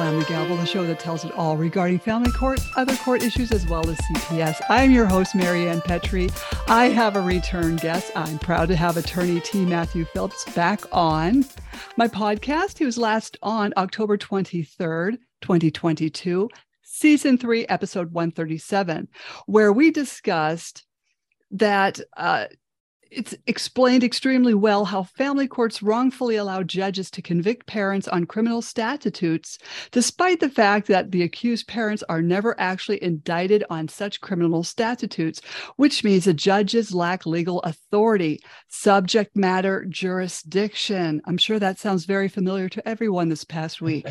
Slam the Gavel, the show that tells it all regarding family court, other court issues, as well as CPS. I am your host, Marianne Petrie. I have a return guest. I'm proud to have attorney T. Matthew Phillips back on my podcast. He was last on October 23rd, 2022, season three, episode 137, where we discussed that uh, it's explained extremely well how family courts wrongfully allow judges to convict parents on criminal statutes, despite the fact that the accused parents are never actually indicted on such criminal statutes, which means the judges lack legal authority, subject matter jurisdiction. I'm sure that sounds very familiar to everyone this past week.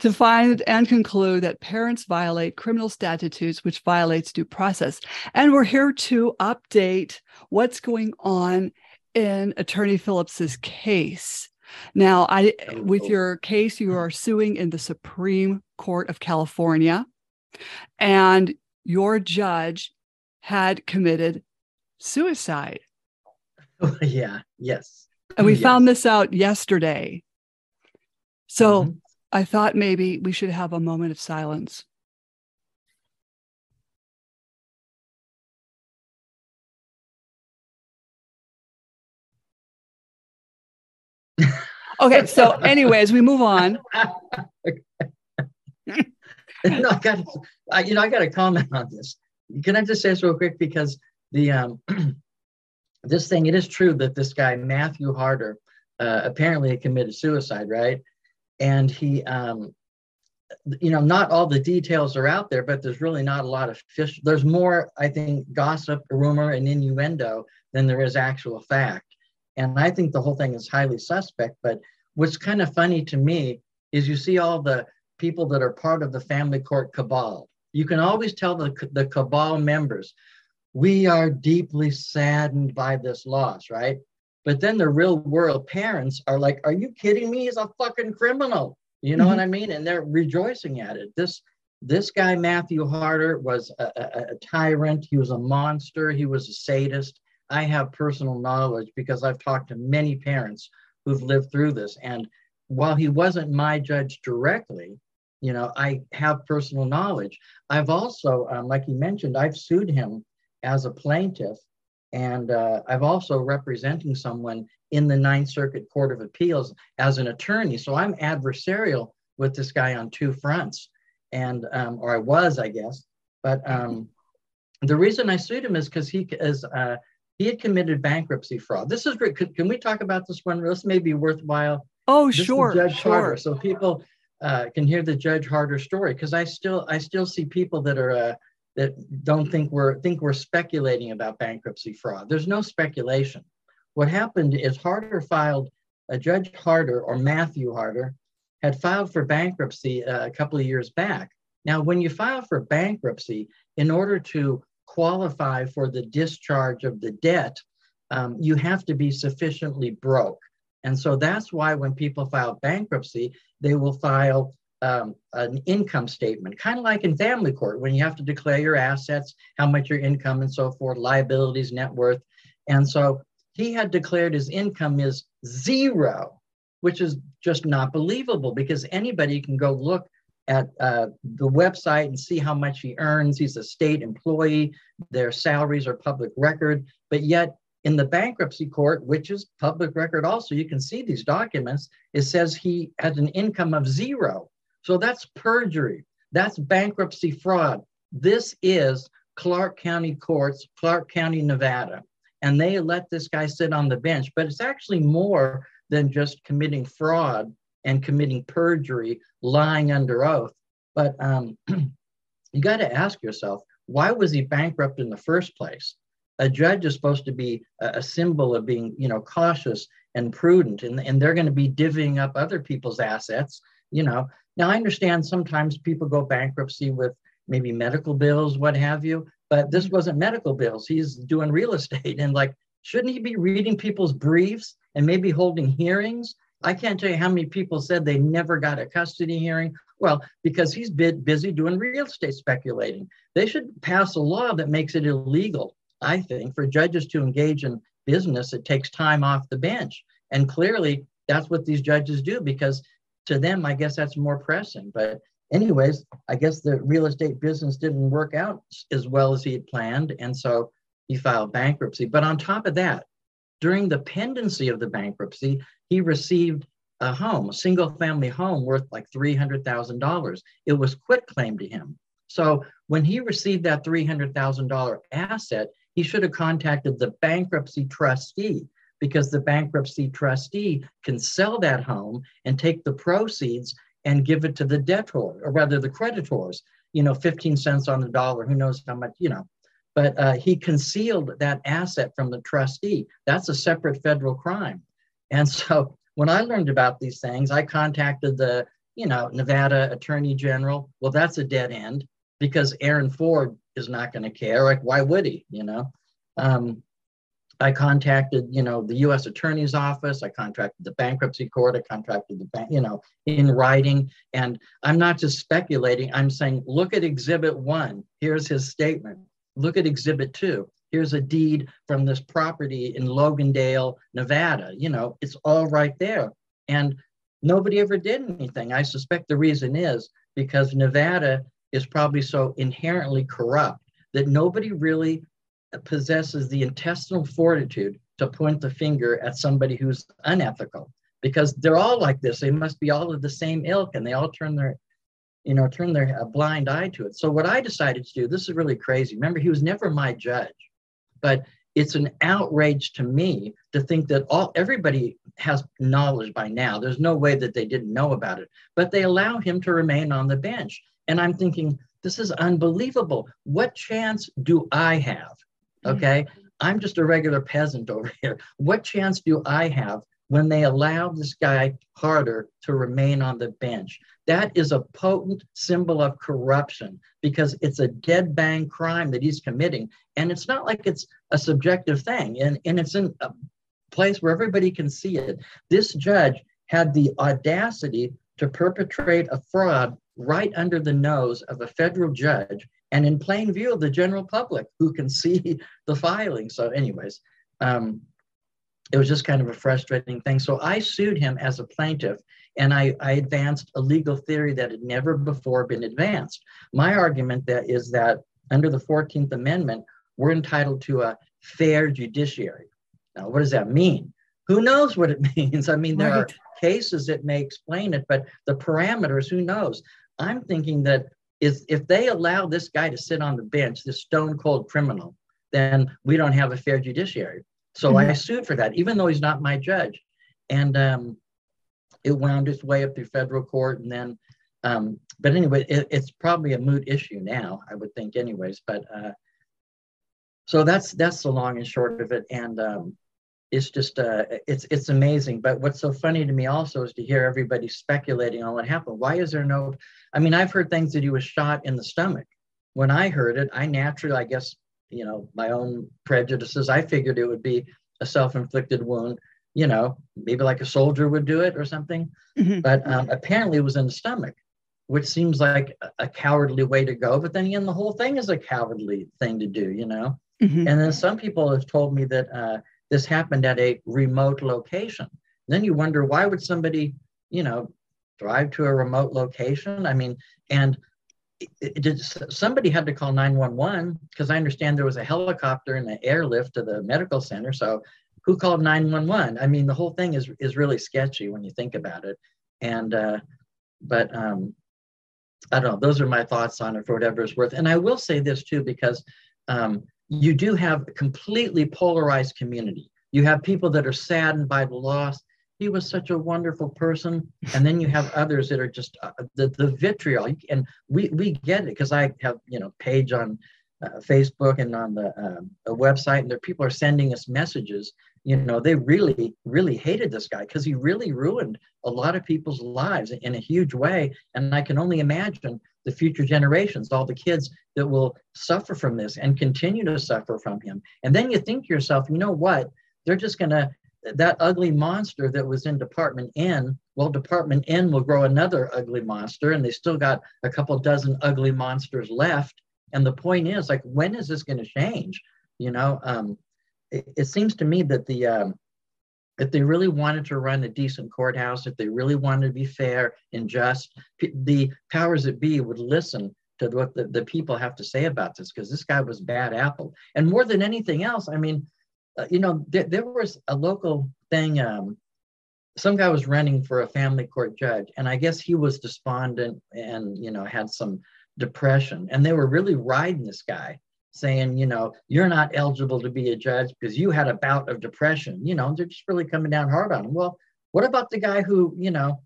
To find and conclude that parents violate criminal statutes, which violates due process. And we're here to update what's going on in Attorney Phillips's case. Now, I with your case, you are suing in the Supreme Court of California, and your judge had committed suicide. Oh, yeah, yes. And we yes. found this out yesterday. So Mhm. I thought maybe we should have a moment of silence. Okay, so anyways, we move on. no, I got I, you know I got to comment on this. Can I just say this real quick because the um, this thing it is true that this guy Matthew Harter uh, apparently committed suicide, right? And he um, you know not all the details are out there, but there's really not a lot of fish. There's more I think gossip, rumor, and innuendo than there is actual fact. And I think the whole thing is highly suspect. But what's kind of funny to me is you see all the people that are part of the family court cabal. You can always tell the, the cabal members, we are deeply saddened by this loss, right? But then the real world parents are like, are you kidding me? He's a fucking criminal. You know Mhm. what I mean? And they're rejoicing at it. This this guy, Matthew Harter, was a, a, a tyrant. He was a monster. He was a sadist. I have personal knowledge because I've talked to many parents who've lived through this. And while he wasn't my judge directly, you know, I have personal knowledge. I've also, um, like you mentioned, I've sued him as a plaintiff, and uh, I've also representing someone in the Ninth Circuit Court of Appeals as an attorney. So I'm adversarial with this guy on two fronts, and um, or I was, I guess. But um, the reason I sued him is because he is uh, he had committed bankruptcy fraud. This is great. Can, can we talk about this one? This may be worthwhile. Oh, This is sure, Judge sure. Harter, so people uh, can hear the Judge Harter story. Because I still I still see people that are uh, that don't think we're think we're speculating about bankruptcy fraud. There's no speculation. What happened is Harter filed. A Judge Harter or Matthew Harter had filed for bankruptcy uh, a couple of years back. Now, when you file for bankruptcy, in order to qualify for the discharge of the debt, um, you have to be sufficiently broke. And so that's why when people file bankruptcy, they will file um, an income statement, kind of like in family court, when you have to declare your assets, how much your income and so forth, liabilities, net worth. And so he had declared his income is zero, which is just not believable because anybody can go look at uh, the website and see how much he earns. He's a state employee, their salaries are public record, but yet in the bankruptcy court, which is public record also, you can see these documents, it says he has an income of zero. So that's perjury. That's bankruptcy fraud. This is Clark County Courts, Clark County, Nevada. And they let this guy sit on the bench, but it's actually more than just committing fraud and committing perjury, lying under oath. But um, you got to ask yourself, why was he bankrupt in the first place? A judge is supposed to be a, a symbol of being, you know, cautious and prudent, and, and they're going to be divvying up other people's assets, you know. Now I understand sometimes people go bankruptcy with maybe medical bills, what have you, but this wasn't medical bills. He's doing real estate, and like, shouldn't he be reading people's briefs and maybe holding hearings? I can't tell you how many people said they never got a custody hearing. Well, because he's been busy doing real estate speculating. They should pass a law that makes it illegal, I think, for judges to engage in business that takes time off the bench. And clearly, that's what these judges do because to them, I guess that's more pressing. But anyways, I guess the real estate business didn't work out as well as he had planned. And so he filed bankruptcy. But on top of that, during the pendency of the bankruptcy, he received a home, a single family home worth like $300,000. It was quit claim to him. So when he received that $300,000 asset, he should have contacted the bankruptcy trustee because the bankruptcy trustee can sell that home and take the proceeds and give it to the debtor, or rather the creditors, you know, 15 cents on the dollar, who knows how much, you know. But uh, he concealed that asset from the trustee. That's a separate federal crime. And so when I learned about these things, I contacted the, you know, Nevada Attorney General. Well, that's a dead end because Aaron Ford is not going to care. Like, why would he? You know, um, I contacted, you know, the U.S. Attorney's Office. I contacted the bankruptcy court. I contacted the bank, you know, in writing. And I'm not just speculating. I'm saying, look at Exhibit One. Here's his statement. Look at Exhibit Two. Here's a deed from this property in Logandale, Nevada. You know, it's all right there. And nobody ever did anything. I suspect the reason is because Nevada is probably so inherently corrupt that nobody really possesses the intestinal fortitude to point the finger at somebody who's unethical because they're all like this they must be all of the same ilk and they all turn their you know turn their blind eye to it so what i decided to do this is really crazy remember he was never my judge but it's an outrage to me to think that all everybody has knowledge by now there's no way that they didn't know about it but they allow him to remain on the bench and i'm thinking this is unbelievable what chance do i have Okay. Mm-hmm. I'm just a regular peasant over here. What chance do I have when they allow this guy Harter to remain on the bench? That is a potent symbol of corruption because it's a dead bang crime that he's committing. And it's not like it's a subjective thing, and, and it's in a place where everybody can see it. This judge had the audacity to perpetrate a fraud right under the nose of a federal judge and in plain view of the general public who can see the filing. So, anyways, um, it was just kind of a frustrating thing. So I sued him as a plaintiff and I, I, advanced a legal theory that had never before been advanced. My argument that is that under the 14th Amendment, we're entitled to a fair judiciary. Now, what does that mean? Who knows what it means? I mean, there right. are cases that may explain it, but the parameters, who knows? I'm thinking that is if they allow this guy to sit on the bench, this stone cold criminal, then we don't have a fair judiciary. So mm-hmm. I sued for that, even though he's not my judge. And um, it wound its way up through federal court. And then, um, but anyway, it, it's probably a moot issue now, I would think, anyways. But uh, so that's that's the long and short of it. And um, it's just uh, it's it's amazing. But what's so funny to me also is to hear everybody speculating on what happened. Why is there no? I mean, I've heard things that he was shot in the stomach. When I heard it, I naturally, I guess, you know, my own prejudices, I figured it would be a self-inflicted wound. You know, maybe like a soldier would do it or something. Mm-hmm. But um, apparently, it was in the stomach, which seems like a, cowardly way to go. But then again, the whole thing is a cowardly thing to do. You know. Mm-hmm. And then some people have told me that uh, this happened at a remote location. then you wonder why would somebody, you know, drive to a remote location? I mean, and it, did somebody had to call 911 because I understand there was a helicopter and an airlift to the medical center. So who called 911? I mean, the whole thing is is really sketchy when you think about it. And uh, but um, I don't know. Those are my thoughts on it for whatever it's worth. And I will say this too because um, you do have a completely polarized community. You have people that are saddened by the loss. He was such a wonderful person. And then you have others that are just uh, the, the vitriol. And we, we get it because I have, you know, page on uh, Facebook and on the um, website, and there people are sending us messages. You know, they really, really hated this guy because he really ruined a lot of people's lives in a huge way. And I can only imagine the future generations, all the kids that will suffer from this and continue to suffer from him. And then you think to yourself, you know what? They're just going to, that ugly monster that was in Department N, well, Department N will grow another ugly monster, and they still got a couple dozen ugly monsters left. And the point is, like, when is this going to change? You know, um, it, it, seems to me that the, um, if they really wanted to run a decent courthouse, if they really wanted to be fair and just, the powers that be would listen to what the, the people have to say about this because this guy was bad apple. And more than anything else, I mean, uh, you know, there, there was a local thing. Um, some guy was running for a family court judge, and I guess he was despondent and you know had some depression, and they were really riding this guy, saying, you know, you're not eligible to be a judge because you had a bout of depression. You know, they're just really coming down hard on him. Well, what about the guy who, you know,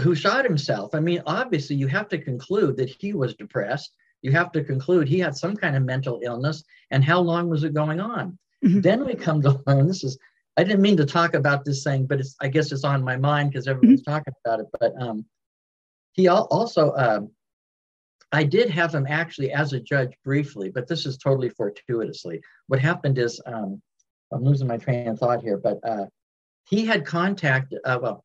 who shot himself? I mean, obviously, you have to conclude that he was depressed. You have to conclude he had some kind of mental illness, and how long was it going on? Mm-hmm. Then we come to learn this is I didn't mean to talk about this thing, but it's I guess it's on my mind because everyone's mm-hmm. talking about it. But um, he also uh, I did have him actually as a judge briefly, but this is totally fortuitously. What happened is um, I'm losing my train of thought here, but uh, he had contacted uh, well.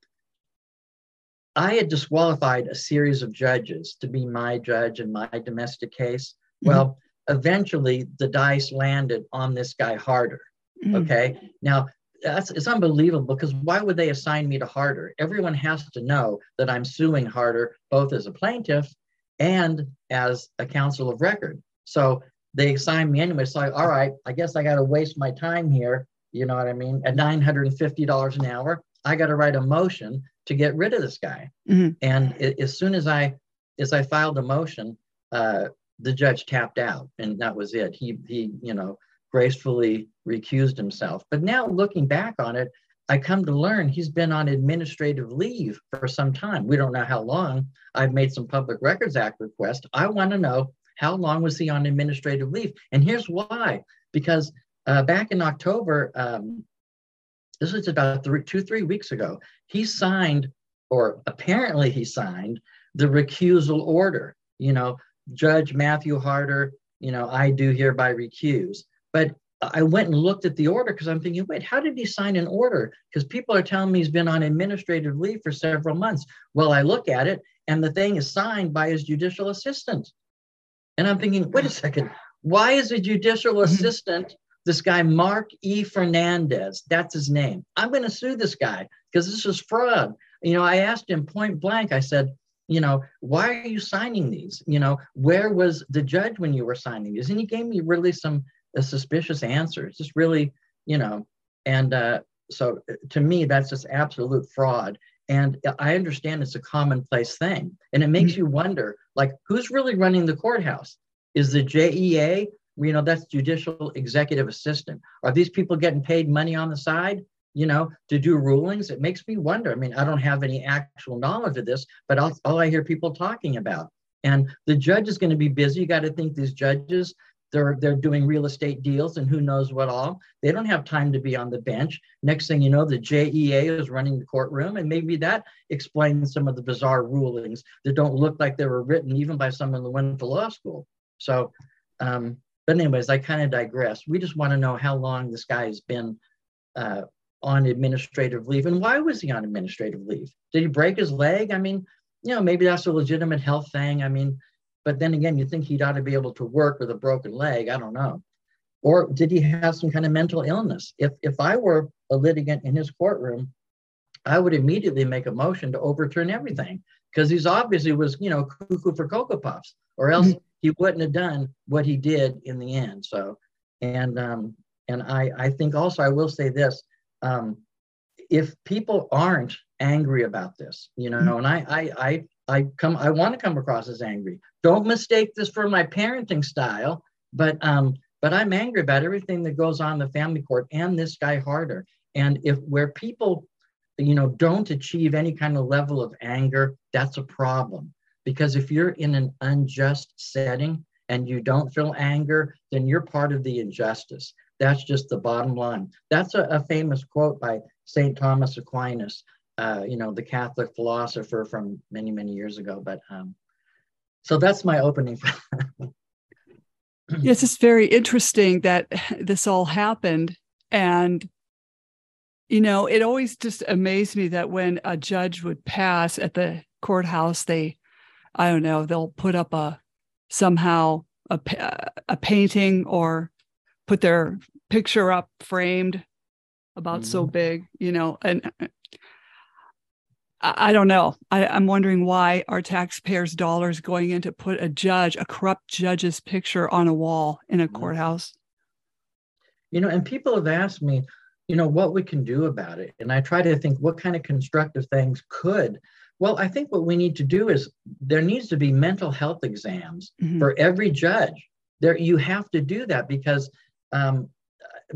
I had disqualified a series of judges to be my judge in my domestic case. Mm-hmm. Well, eventually the dice landed on this guy Harter. Mm. Okay. Now that's it's unbelievable because why would they assign me to Harter? Everyone has to know that I'm suing Harter, both as a plaintiff and as a counsel of record. So they assign me anyway. So I, all right, I guess I got to waste my time here. You know what I mean? At $950 an hour, I got to write a motion to get rid of this guy. Mm-hmm. And it, as soon as I as I filed a motion, uh, the judge tapped out and that was it. He he you know gracefully recused himself. But now looking back on it i come to learn he's been on administrative leave for some time. We don't know how long. I've made some public records act request i want to know how long was he on administrative leave? And here's why. Because uh, back in october um, this was about three, two three weeks ago he signed or apparently he signed the recusal order. You know Judge Matthew Harter, you know, I do hereby recuse. But I went and looked at the order because I'm thinking, wait, how did he sign an order? Because people are telling me he's been on administrative leave for several months. Well, I look at it and the thing is signed by his judicial assistant. And I'm thinking, wait a second, why is a judicial mm-hmm. assistant this guy, Mark E. Fernandez? That's his name. I'm going to sue this guy because this is fraud. You know, I asked him point blank, I said, you know, why are you signing these? You know, where was the judge when you were signing these? And he gave me really some uh, suspicious answers, just really, you know, and uh, so uh, to me, that's just absolute fraud. And I understand it's a commonplace thing. And it makes mm-hmm. you wonder, like, who's really running the courthouse? Is the JEA, you know, that's judicial executive assistant. Are these people getting paid money on the side? You know, to do rulings. It makes me wonder. I mean, I don't have any actual knowledge of this, but all, all I hear people talking about. And the judge is going to be busy. You got to think these judges, they're they're doing real estate deals and who knows what all. They don't have time to be on the bench. Next thing you know, the JEA is running the courtroom, and maybe that explains some of the bizarre rulings that don't look like they were written even by someone that went to law school. So, um, but anyways, I kind of digress. We just want to know how long this guy has been uh, on administrative leave. And why was he on administrative leave? Did he break his leg? I mean, you know, maybe that's a legitimate health thing. I mean, but then again, you think he'd ought to be able to work with a broken leg. I don't know. Or did he have some kind of mental illness? If if I were a litigant in his courtroom, I would immediately make a motion to overturn everything because he's obviously was, you know, cuckoo for Cocoa Puffs, or else mm-hmm. he wouldn't have done what he did in the end. So, and um, and I I think also I will say this um, if people aren't angry about this, you know, mm-hmm. and I, I, I, I come, I want to come across as angry. Don't mistake this for my parenting style, but, um, but I'm angry about everything that goes on in the family court and this guy Harter. And if where people, you know, don't achieve any kind of level of anger, that's a problem. Because if you're in an unjust setting and you don't feel anger, then you're part of the injustice. That's just the bottom line. That's a, a famous quote by St. Thomas Aquinas, uh, you know, the Catholic philosopher from many, many years ago. But um, so that's my opening. yes, it's very interesting that this all happened. And, you know, it always just amazed me that when a judge would pass at the courthouse, they, I don't know, they'll put up a somehow a, a painting or put their picture up framed about mm-hmm. so big, you know, and I, I don't know. I, I'm wondering why our taxpayers' dollars going in to put a judge, a corrupt judge's picture on a wall in a mm-hmm. courthouse. You know, and people have asked me, you know, what we can do about it. And I try to think what kind of constructive things could. Well, I think what we need to do is there needs to be mental health exams mm-hmm. for every judge. There, you have to do that because um,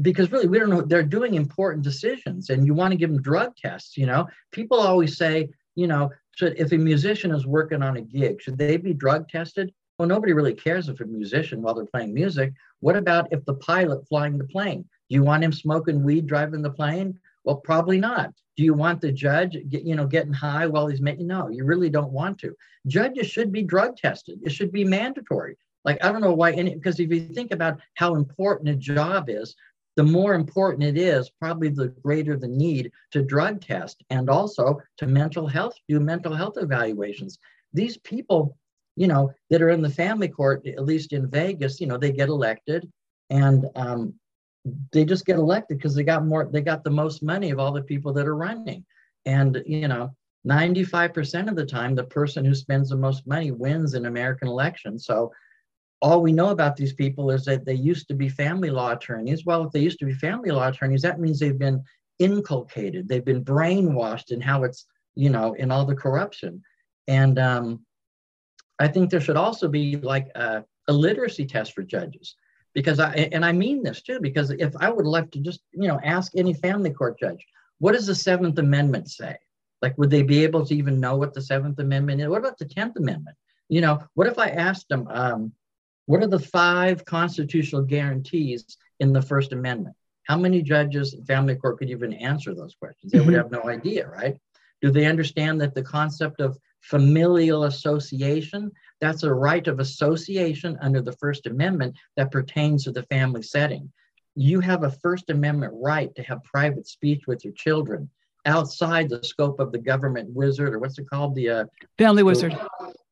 because really we don't know they're doing important decisions and you want to give them drug tests you know? People always say you know should if a musician is working on a gig should they be drug tested? Well nobody really cares if a musician while they're playing music. What about if the pilot flying the plane? Do you want him smoking weed driving the plane? Well probably not. Do you want the judge get, you know getting high while he's making no you really don't want to. Judges should be drug tested. It should be mandatory like i don't know why any because if you think about how important a job is the more important it is, probably the greater the need to drug test and also to mental health, do mental health evaluations. These people, you know, that are in the family court, at least in Vegas, you know, they get elected and um, they just get elected because they got more, they got the most money of all the people that are running. And, you know, 95% of the time, the person who spends the most money wins in American elections. So all we know about these people is that they used to be family law attorneys. Well, if they used to be family law attorneys, that means they've been inculcated, they've been brainwashed in how it's, you know, in all the corruption. And um, I think there should also be like a, a literacy test for judges. Because I, and I mean this too, because if I would like to just, you know, ask any family court judge, what does the Seventh Amendment say? Like, would they be able to even know what the Seventh Amendment is? What about the Tenth Amendment? You know, what if I asked them, um, what are the five constitutional guarantees in the First Amendment? How many judges in family court could even answer those questions? They mm-hmm. would have no idea, right? Do they understand that the concept of familial association, that's a right of association under the First Amendment that pertains to the family setting. You have a First Amendment right to have private speech with your children outside the scope of the government wizard, or what's it called? The uh, family wizard.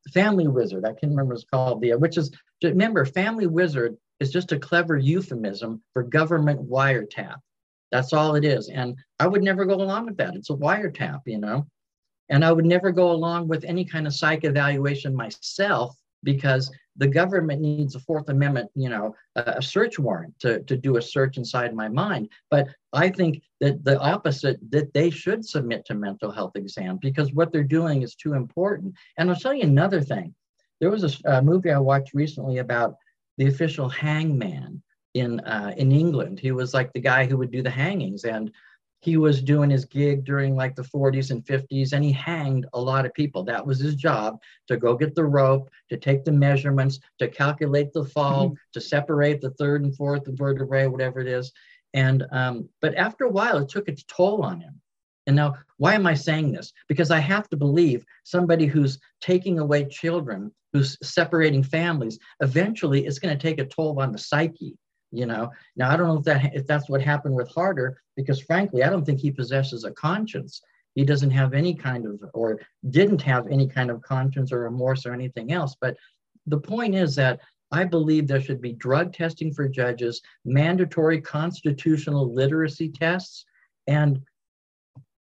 Family Wizard. I can't remember what it's called. The which is remember, Family Wizard is just a clever euphemism for government wiretap. That's all it is. And I would never go along with that. It's a wiretap, you know. And I would never go along with any kind of psych evaluation myself because the government needs a Fourth Amendment, you know, a, search warrant to, to do a search inside my mind. But I think that the opposite, that they should submit to mental health exam because what they're doing is too important. And I'll tell you another thing. There was a, a movie I watched recently about the official hangman in uh, in England. He was like the guy who would do the hangings, and he was doing his gig during like the 40s and 50s and he hanged a lot of people. That was his job to go get the rope to take the measurements to calculate the fall mm-hmm. to separate the third and fourth vertebrae whatever it is. And um, but after a while it took its toll on him. And now why am i saying this? Because i have to believe somebody who's taking away children who's separating families eventually it's going to take a toll on the psyche you know now i don't know if that if that's what happened with Harter because frankly i don't think he possesses a conscience he doesn't have any kind of or didn't have any kind of conscience or remorse or anything else but the point is that i believe there should be drug testing for judges mandatory constitutional literacy tests and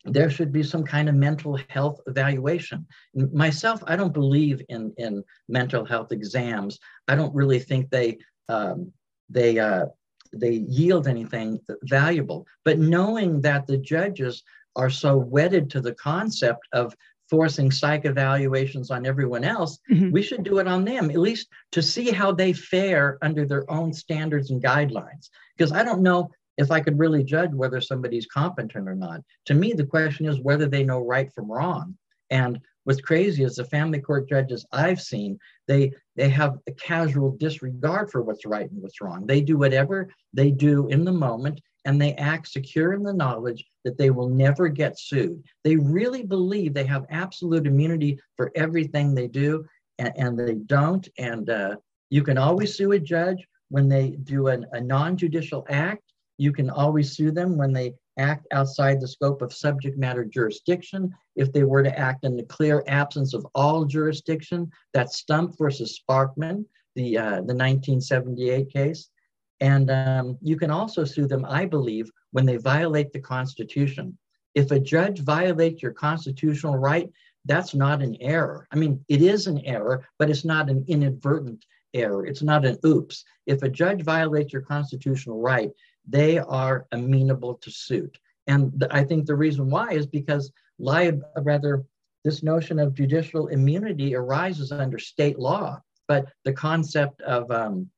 there should be some kind of mental health evaluation. Myself, I don't believe in, in mental health exams. I don't really think they um, they uh, they yield anything valuable. But knowing that the judges are so wedded to the concept of forcing psych evaluations on everyone else, mm-hmm. we should do it on them, at least to see how they fare under their own standards and guidelines. Because I don't know if I could really judge whether somebody's competent or not. To me, the question is whether they know right from wrong. And what's crazy is the family court judges I've seen, they they have a casual disregard for what's right and what's wrong. They do whatever they do in the moment and they act secure in the knowledge that they will never get sued. They really believe they have absolute immunity for everything they do, and, and they don't. And uh, you can always sue a judge when they do an, a non judicial act. You can always sue them when they act outside the scope of subject matter jurisdiction. If they were to act in the clear absence of all jurisdiction, that's Stump versus Sparkman, the, uh, the 1978 case. And um, you can also sue them, I believe, when they violate the Constitution. If a judge violates your constitutional right, that's not an error. I mean, it is an error, but it's not an inadvertent error. It's not an oops. If a judge violates your constitutional right, they are amenable to suit. And I think the reason why is because liab- rather this notion of judicial immunity arises under state law, but the concept of um,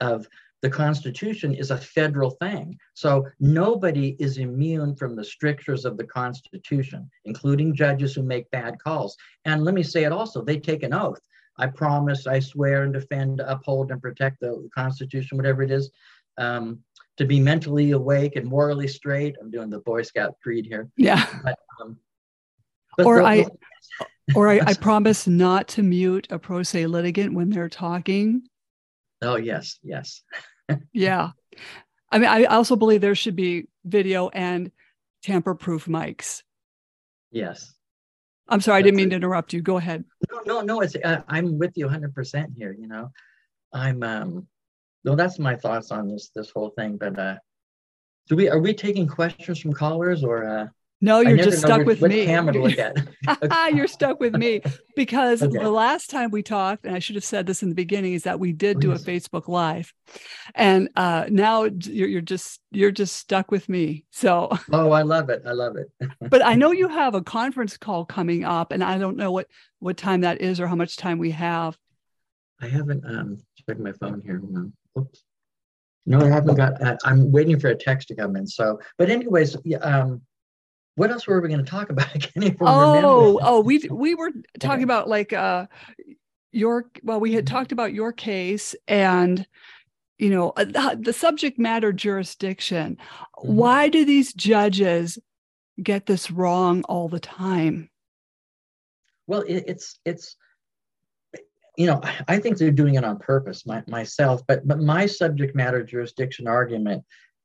of the Constitution is a federal thing. So nobody is immune from the strictures of the Constitution, including judges who make bad calls. And let me say it also, they take an oath. I promise, I swear and defend, uphold, and protect the Constitution, whatever it is, um, to be mentally awake and morally straight. I'm doing the Boy Scout creed here. Yeah. But, um, but or the, I, or I, I promise not to mute a pro se litigant when they're talking. Oh yes, yes. yeah. I mean, I also believe there should be video and tamper proof mics. Yes. I'm sorry, That's I didn't mean it. to interrupt you. Go ahead. No, no, no. It's uh, I'm with you 100% here. You know, I'm um. Well, that's my thoughts on this this whole thing. But uh, do we are we taking questions from callers or uh? No, you're just stuck with me. Camera to look at. you're stuck with me because okay. the last time we talked, and I should have said this in the beginning, is that we did do a Facebook Live, and uh, now you're, you're just you're just stuck with me. So. Oh, I love it! I love it. but I know you have a conference call coming up, and I don't know what what time that is or how much time we have. I haven't um checked my phone here. Oops. No, I haven't got. Uh, I'm waiting for a text to come in. So, but anyways, um what else were we going to talk about? I can't even oh, remember. Oh, we we were talking okay. about like uh your well, we had talked about your case and you know uh, the, the subject matter jurisdiction. Mm-hmm. Why do these judges get this wrong all the time? Well, it, it's it's you know I think they're doing it on purpose my, myself, but but my subject matter jurisdiction argument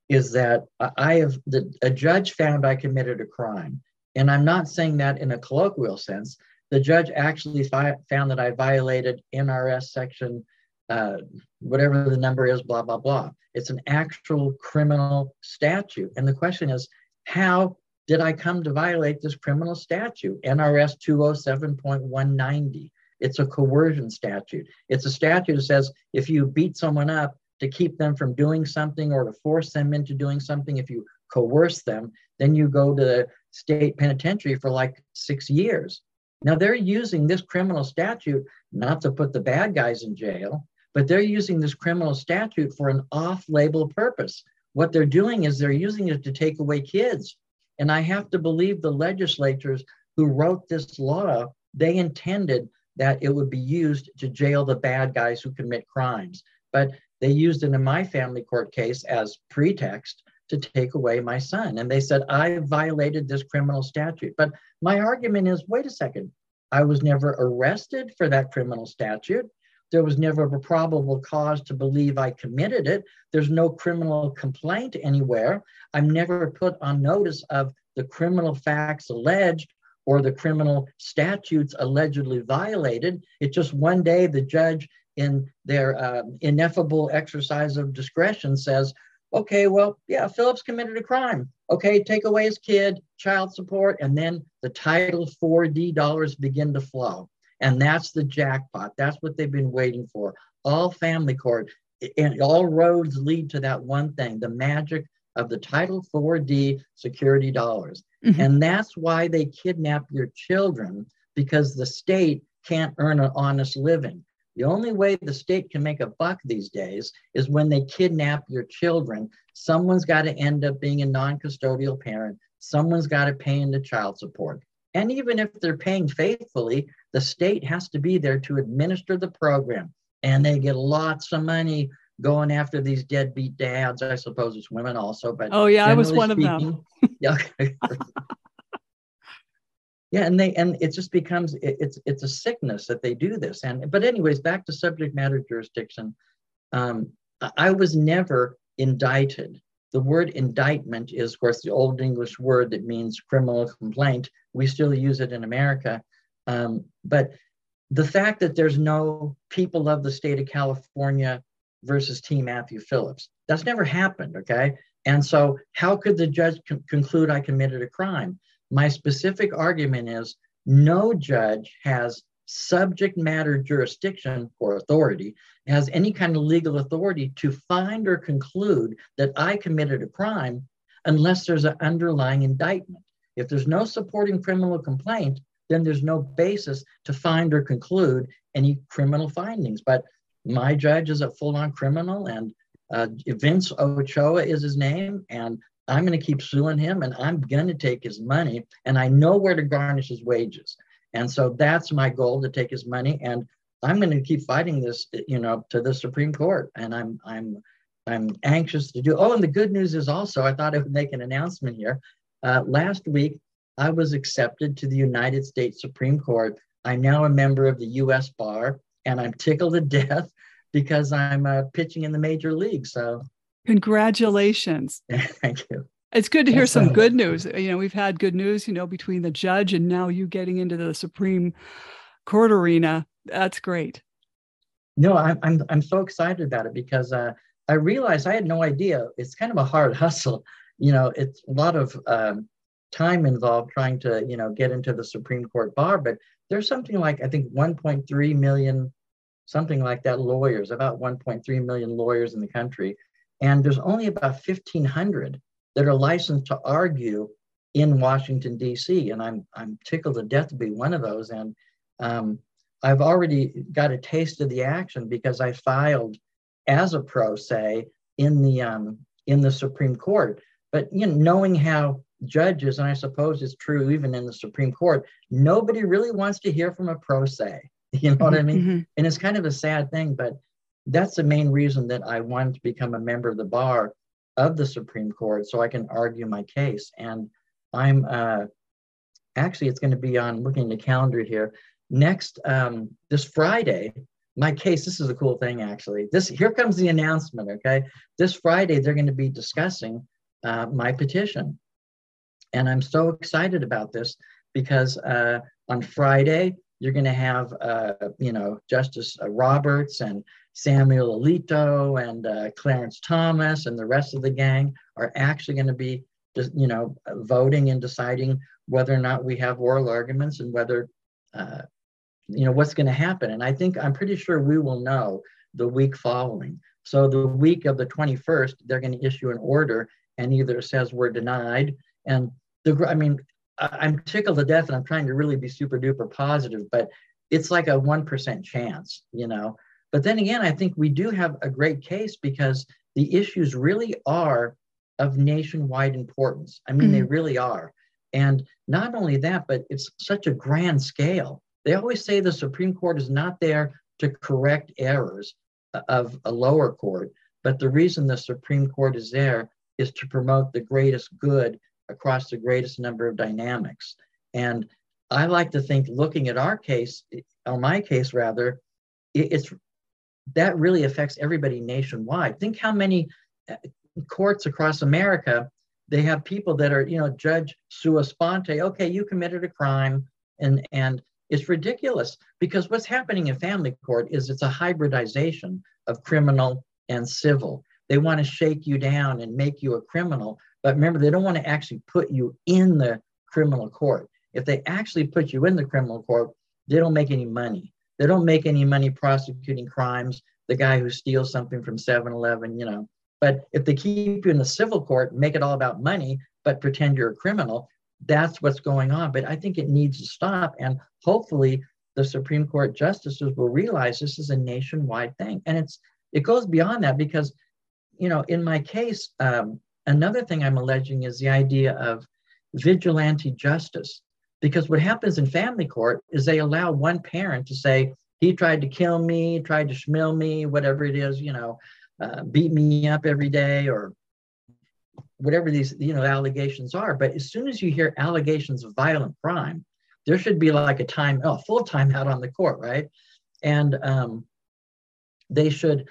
is that I have the, a judge found I committed a crime. And I'm not saying that in a colloquial sense. The judge actually fi- found that I violated NRS section, uh, whatever the number is, blah, blah, blah. It's an actual criminal statute. And the question is, how did I come to violate this criminal statute? NRS 207.190. It's a coercion statute. It's a statute that says if you beat someone up, to keep them from doing something or to force them into doing something, if you coerce them, then you go to the state penitentiary for like six years. Now they're using this criminal statute not to put the bad guys in jail, but they're using this criminal statute for an off label purpose. What they're doing is they're using it to take away kids. And I have to believe the legislators who wrote this law, they intended that it would be used to jail the bad guys who commit crimes. But they used it in my family court case as pretext to take away my son. And they said, I violated this criminal statute. But my argument is wait a second, I was never arrested for that criminal statute. There was never a probable cause to believe I committed it. There's no criminal complaint anywhere. I'm never put on notice of the criminal facts alleged or the criminal statutes allegedly violated. It's just one day the judge in their uh, ineffable exercise of discretion says, okay, well, yeah, Phillips committed a crime. Okay, take away his kid, child support, and then the Title 4D dollars begin to flow. And that's the jackpot. That's what they've been waiting for. All family court and all roads lead to that one thing the magic of the Title 4D security dollars. Mm-hmm. And that's why they kidnap your children because the state can't earn an honest living. The only way the state can make a buck these days is when they kidnap your children. Someone's got to end up being a non custodial parent, someone's got to pay into child support. And even if they're paying faithfully, the state has to be there to administer the program. And they get lots of money going after these deadbeat dads. I suppose it's women also, but oh yeah, I was one speaking, of them. yeah, yeah and they and it just becomes it, it's it's a sickness that they do this and but anyways back to subject matter jurisdiction um, i was never indicted the word indictment is of course the old english word that means criminal complaint we still use it in america um, but the fact that there's no people of the state of california versus T. Matthew Phillips. That's never happened, okay? And so, how could the judge con- conclude I committed a crime? My specific argument is no judge has subject matter jurisdiction or authority, has any kind of legal authority to find or conclude that I committed a crime unless there's an underlying indictment. If there's no supporting criminal complaint, then there's no basis to find or conclude any criminal findings. But my judge is a full on criminal, and uh, Vince Ochoa is his name, and I'm going to keep suing him and I'm going to take his money and I know where to garnish his wages. And so that's my goal to take his money and I'm going to keep fighting this, you know, to the Supreme Court. And I'm I'm I'm anxious to do. Oh, and the good news is also I thought I would make an announcement here. Uh, last week, I was accepted to the United States Supreme Court. I'm now a member of the U.S. Bar, and I'm tickled to death because I'm uh, pitching in the major league. So Congratulations. Thank you. It's good to hear some good news. You know, we've had good news, you know, between the judge and now you getting into the Supreme Court arena. That's great. No, I'm I'm I'm so excited about it because uh, I realized I had no idea. It's kind of a hard hustle. You know, it's a lot of um, time involved trying to you know get into the Supreme Court bar. But there's something like I think 1.3 million, something like that, lawyers. About 1.3 million lawyers in the country, and there's only about 1,500 that are licensed to argue in Washington, D.C. And I'm, I'm tickled to death to be one of those. And um, I've already got a taste of the action because I filed as a pro se in the, um, in the Supreme Court. But you know, knowing how judges, and I suppose it's true even in the Supreme Court, nobody really wants to hear from a pro se. You know what I mean? Mm-hmm. And it's kind of a sad thing, but that's the main reason that I wanted to become a member of the bar of the Supreme Court so I can argue my case. And I'm uh, actually, it's going to be on looking at the calendar here. Next, um, this Friday, my case, this is a cool thing actually. This here comes the announcement, okay? This Friday, they're going to be discussing uh, my petition. And I'm so excited about this because uh, on Friday, you're going to have, uh, you know, Justice uh, Roberts and Samuel Alito and uh, Clarence Thomas and the rest of the gang are actually going to be, you know, voting and deciding whether or not we have oral arguments and whether, uh, you know, what's going to happen. And I think I'm pretty sure we will know the week following. So the week of the 21st, they're going to issue an order and either says we're denied and the I mean I'm tickled to death and I'm trying to really be super duper positive, but it's like a 1% chance, you know. But then again, I think we do have a great case because the issues really are of nationwide importance. I mean, mm-hmm. they really are. And not only that, but it's such a grand scale. They always say the Supreme Court is not there to correct errors of a lower court, but the reason the Supreme Court is there is to promote the greatest good across the greatest number of dynamics. And I like to think, looking at our case, or my case rather, it's that really affects everybody nationwide. Think how many uh, courts across America they have people that are, you know, judge sua sponte. Okay, you committed a crime, and and it's ridiculous because what's happening in family court is it's a hybridization of criminal and civil. They want to shake you down and make you a criminal but remember, they don't want to actually put you in the criminal court. If they actually put you in the criminal court, they don't make any money. They don't make any money prosecuting crimes. The guy who steals something from 7 Eleven, you know. But if they keep you in the civil court, make it all about money, but pretend you're a criminal, that's what's going on. But I think it needs to stop. And hopefully, the Supreme Court justices will realize this is a nationwide thing. And it's it goes beyond that because, you know, in my case, um, Another thing I'm alleging is the idea of vigilante justice. Because what happens in family court is they allow one parent to say, he tried to kill me, tried to schmill me, whatever it is, you know, uh, beat me up every day or whatever these, you know, allegations are. But as soon as you hear allegations of violent crime, there should be like a time, oh, full time out on the court, right? And um, they should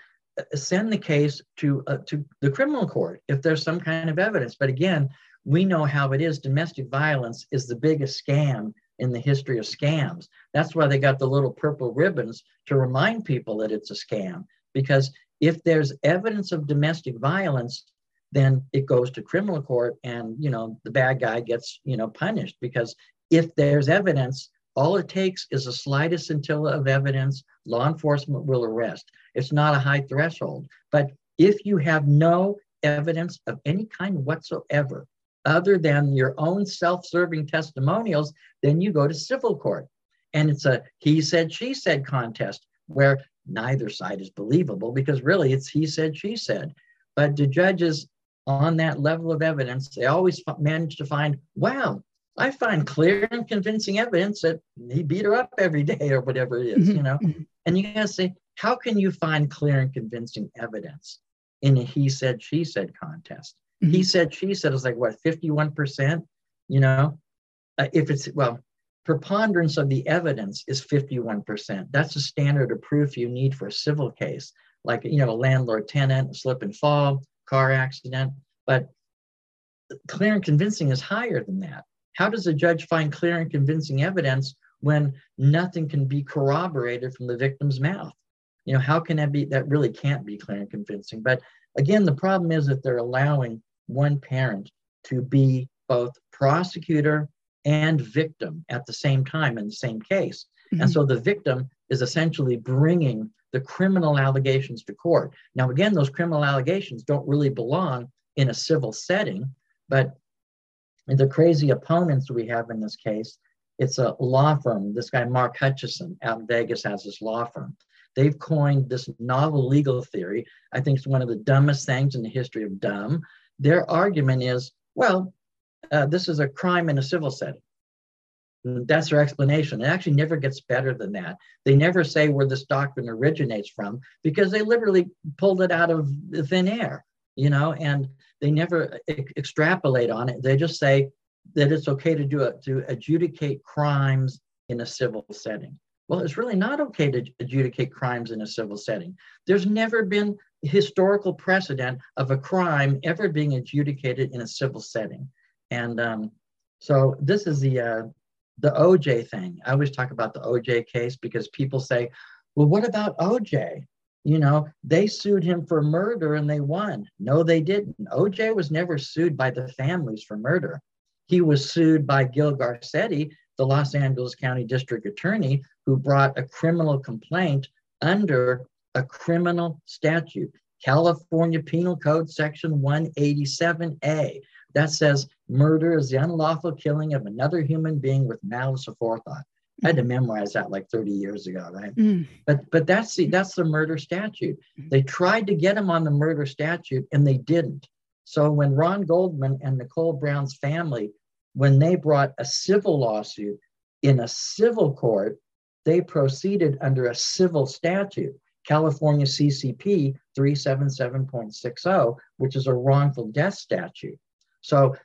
send the case to uh, to the criminal court if there's some kind of evidence. But again, we know how it is. Domestic violence is the biggest scam in the history of scams. That's why they got the little purple ribbons to remind people that it's a scam. Because if there's evidence of domestic violence, then it goes to criminal court and you know the bad guy gets you know punished because if there's evidence all it takes is a slightest scintilla of evidence law enforcement will arrest. It's not a high threshold but if you have no evidence of any kind whatsoever other than your own self-serving testimonials then you go to civil court. And it's a he said she said contest where neither side is believable because really it's he said she said. But the judges on that level of evidence they always manage to find wow i find clear and convincing evidence that he beat her up every day or whatever it is, mm-hmm. you know mm-hmm. and you gotta say how can you find clear and convincing evidence in a he said she said contest mm-hmm. he said she said is like what 51% you know uh, if it's well preponderance of the evidence is 51%. That's the standard of proof you need for a civil case, like you know, a landlord tenant, slip and fall, car accident. But clear and convincing is higher than that. How does a judge find clear and convincing evidence when nothing can be corroborated from the victim's mouth? You know, how can that be? That really can't be clear and convincing. But again, the problem is that they're allowing one parent to be both prosecutor and victim at the same time in the same case. Mm-hmm. And so the victim is essentially bringing the criminal allegations to court. Now, again, those criminal allegations don't really belong in a civil setting, but the crazy opponents we have in this case, it's a law firm. This guy, Mark Hutchison, out in Vegas, has this law firm. They've coined this novel legal theory. I think it's one of the dumbest things in the history of dumb. Their argument is well, uh, this is a crime in a civil setting. That's their explanation. It actually never gets better than that. They never say where this doctrine originates from because they literally pulled it out of thin air, you know, and they never e- extrapolate on it. They just say that it's okay to do it to adjudicate crimes in a civil setting. Well, it's really not okay to adjudicate crimes in a civil setting. There's never been historical precedent of a crime ever being adjudicated in a civil setting. And um, so this is the uh, the OJ thing. I always talk about the OJ case because people say, "Well, what about OJ?" You know, they sued him for murder and they won. No, they didn't. OJ was never sued by the families for murder. He was sued by Gil Garcetti, the Los Angeles County District Attorney, who brought a criminal complaint under a criminal statute, California Penal Code Section 187A that says murder is the unlawful killing of another human being with malice aforethought. I had to memorize that like 30 years ago, right? Mm. But but that's the that's the murder statute. Mm. They tried to get him on the murder statute and they didn't. So when Ron Goldman and Nicole Brown's family, when they brought a civil lawsuit in a civil court, they proceeded under a civil statute, California CCP 377.60, which is a wrongful death statute. So,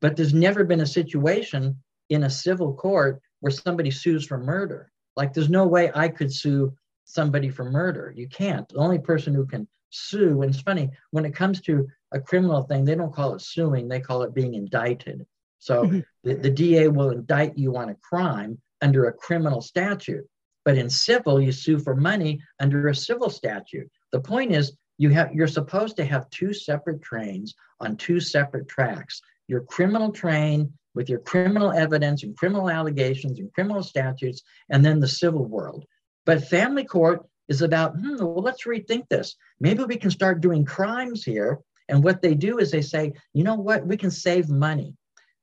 but there's never been a situation in a civil court where somebody sues for murder. Like there's no way I could sue somebody for murder. You can't. The only person who can sue, and it's funny, when it comes to a criminal thing, they don't call it suing, they call it being indicted. So mm-hmm. the, the DA will indict you on a crime under a criminal statute. But in civil, you sue for money under a civil statute. The point is, you have you're supposed to have two separate trains on two separate tracks your criminal train with your criminal evidence and criminal allegations and criminal statutes and then the civil world. But family court is about hmm, well let's rethink this. Maybe we can start doing crimes here. And what they do is they say you know what? We can save money.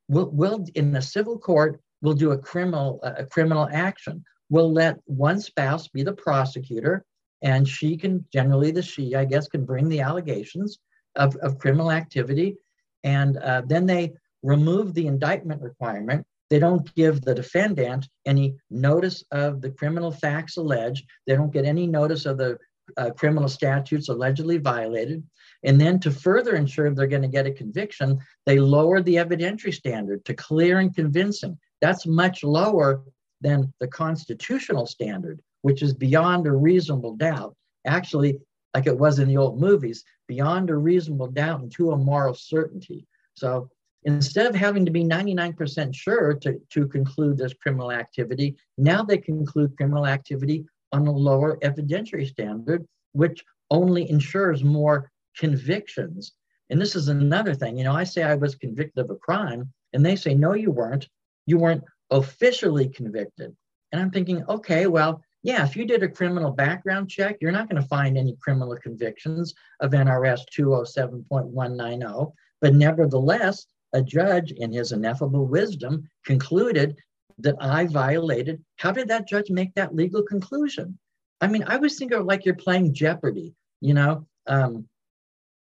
We'll, we'll in the civil court we'll do a criminal a criminal action. We'll let one spouse be the prosecutor and she can generally the she i guess can bring the allegations of, of criminal activity. And uh, then they remove the indictment requirement they don't give the defendant any notice of the criminal facts alleged they don't get any notice of the uh, criminal statutes allegedly violated and then to further ensure they're going to get a conviction they lower the evidentiary standard to clear and convincing that's much lower than the constitutional standard which is beyond a reasonable doubt. Actually, like it was in the old movies, beyond a reasonable doubt and to a moral certainty. So instead of having to be 99% sure to, to conclude this criminal activity, now they conclude criminal activity on a lower evidentiary standard, which only ensures more convictions. And this is another thing. You know, I say I was convicted of a crime, and they say, no, you weren't. You weren't officially convicted. And I'm thinking, okay, well, yeah, if you did a criminal background check, you're not going to find any criminal convictions of NRS 207.190. But nevertheless, a judge, in his ineffable wisdom, concluded that I violated. How did that judge make that legal conclusion? I mean, I was thinking like you're playing Jeopardy, you know? Um,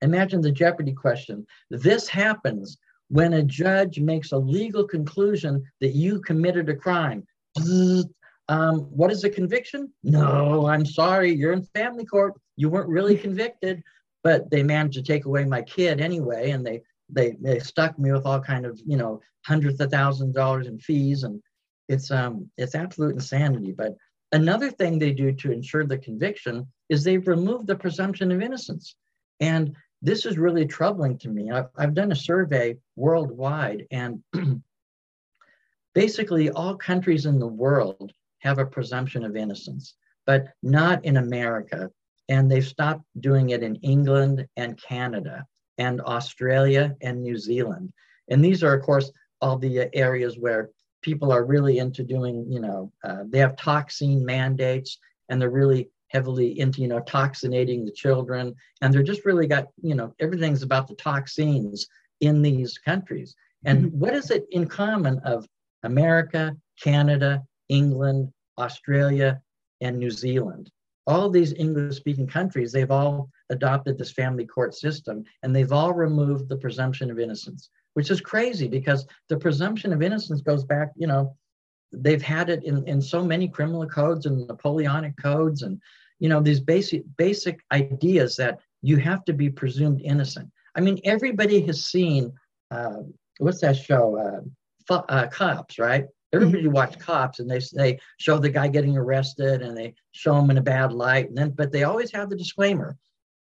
imagine the Jeopardy question. This happens when a judge makes a legal conclusion that you committed a crime. Um, what is a conviction? No, I'm sorry, you're in family court. You weren't really convicted, but they managed to take away my kid anyway, and they they they stuck me with all kind of you know hundreds of thousands of dollars in fees, and it's um it's absolute insanity. But another thing they do to ensure the conviction is they've removed the presumption of innocence, and this is really troubling to me. I've, I've done a survey worldwide, and basically all countries in the world have a presumption of innocence, but not in America. And they've stopped doing it in England and Canada and Australia and New Zealand. And these are, of course, all the areas where people are really into doing, you know, uh, they have toxin mandates and they're really heavily into, you know, toxinating the children. And they're just really got, you know, everything's about the toxins in these countries. And mm-hmm. what is it in common of America, Canada, England, Australia, and New Zealand. All these English speaking countries, they've all adopted this family court system and they've all removed the presumption of innocence, which is crazy because the presumption of innocence goes back, you know, they've had it in, in so many criminal codes and Napoleonic codes and, you know, these basic, basic ideas that you have to be presumed innocent. I mean, everybody has seen, uh, what's that show? Uh, uh, cops, right? Everybody mm-hmm. watch cops and they they show the guy getting arrested and they show him in a bad light. And then, but they always have the disclaimer: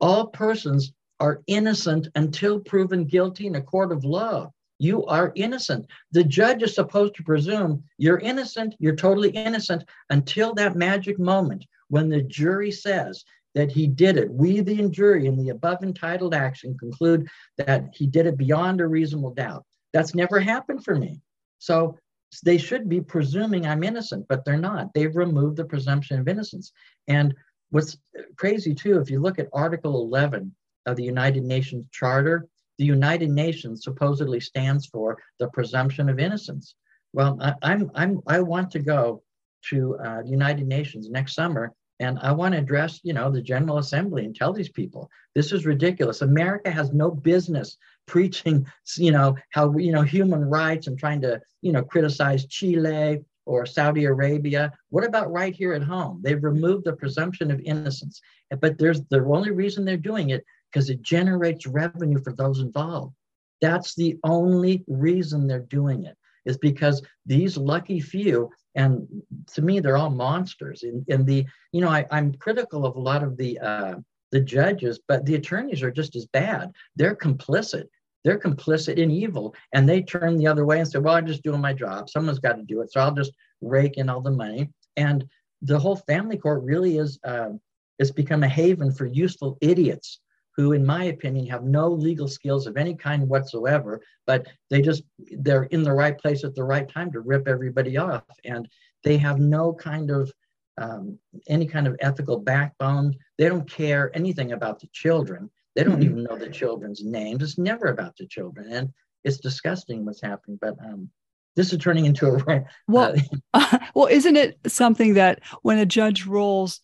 all persons are innocent until proven guilty in a court of law. You are innocent. The judge is supposed to presume you're innocent, you're totally innocent until that magic moment when the jury says that he did it. We, the jury, in the above entitled action, conclude that he did it beyond a reasonable doubt. That's never happened for me. So they should be presuming I'm innocent, but they're not. They've removed the presumption of innocence. And what's crazy too, if you look at Article 11 of the United Nations Charter, the United Nations supposedly stands for the presumption of innocence. Well, I, I'm, I'm, I want to go to uh, United Nations next summer and I want to address, you know, the General Assembly and tell these people this is ridiculous. America has no business preaching, you know, how you know human rights and trying to, you know, criticize Chile or Saudi Arabia. What about right here at home? They've removed the presumption of innocence, but there's the only reason they're doing it because it generates revenue for those involved. That's the only reason they're doing it is because these lucky few and to me they're all monsters in, in the you know I, i'm critical of a lot of the uh, the judges but the attorneys are just as bad they're complicit they're complicit in evil and they turn the other way and say well i'm just doing my job someone's got to do it so i'll just rake in all the money and the whole family court really is uh, it's become a haven for useful idiots who, in my opinion, have no legal skills of any kind whatsoever, but they just, they're in the right place at the right time to rip everybody off. And they have no kind of, um, any kind of ethical backbone. They don't care anything about the children. They don't mm-hmm. even know the children's names. It's never about the children. And it's disgusting what's happening. But um, this is turning into a well, uh, well, isn't it something that when a judge rules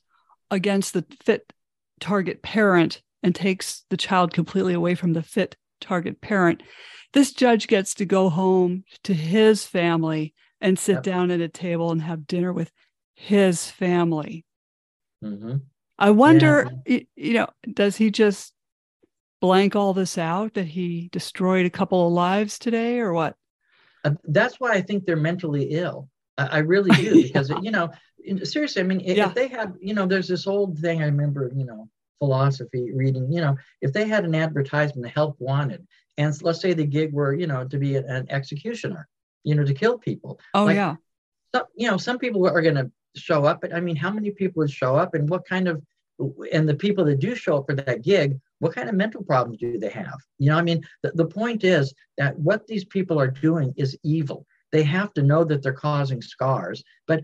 against the fit target parent, and takes the child completely away from the fit target parent. This judge gets to go home to his family and sit yep. down at a table and have dinner with his family. Mm-hmm. I wonder, yeah. you know, does he just blank all this out that he destroyed a couple of lives today or what? Uh, that's why I think they're mentally ill. I, I really do because, yeah. you know, seriously, I mean, if, yeah. if they had, you know, there's this old thing I remember, you know, philosophy reading you know if they had an advertisement the help wanted and let's say the gig were you know to be an executioner you know to kill people oh like, yeah so, you know some people are going to show up but i mean how many people would show up and what kind of and the people that do show up for that gig, what kind of mental problems do they have? You know, I mean, the, the point is that what these people are doing is evil. They have to know that they're causing scars, but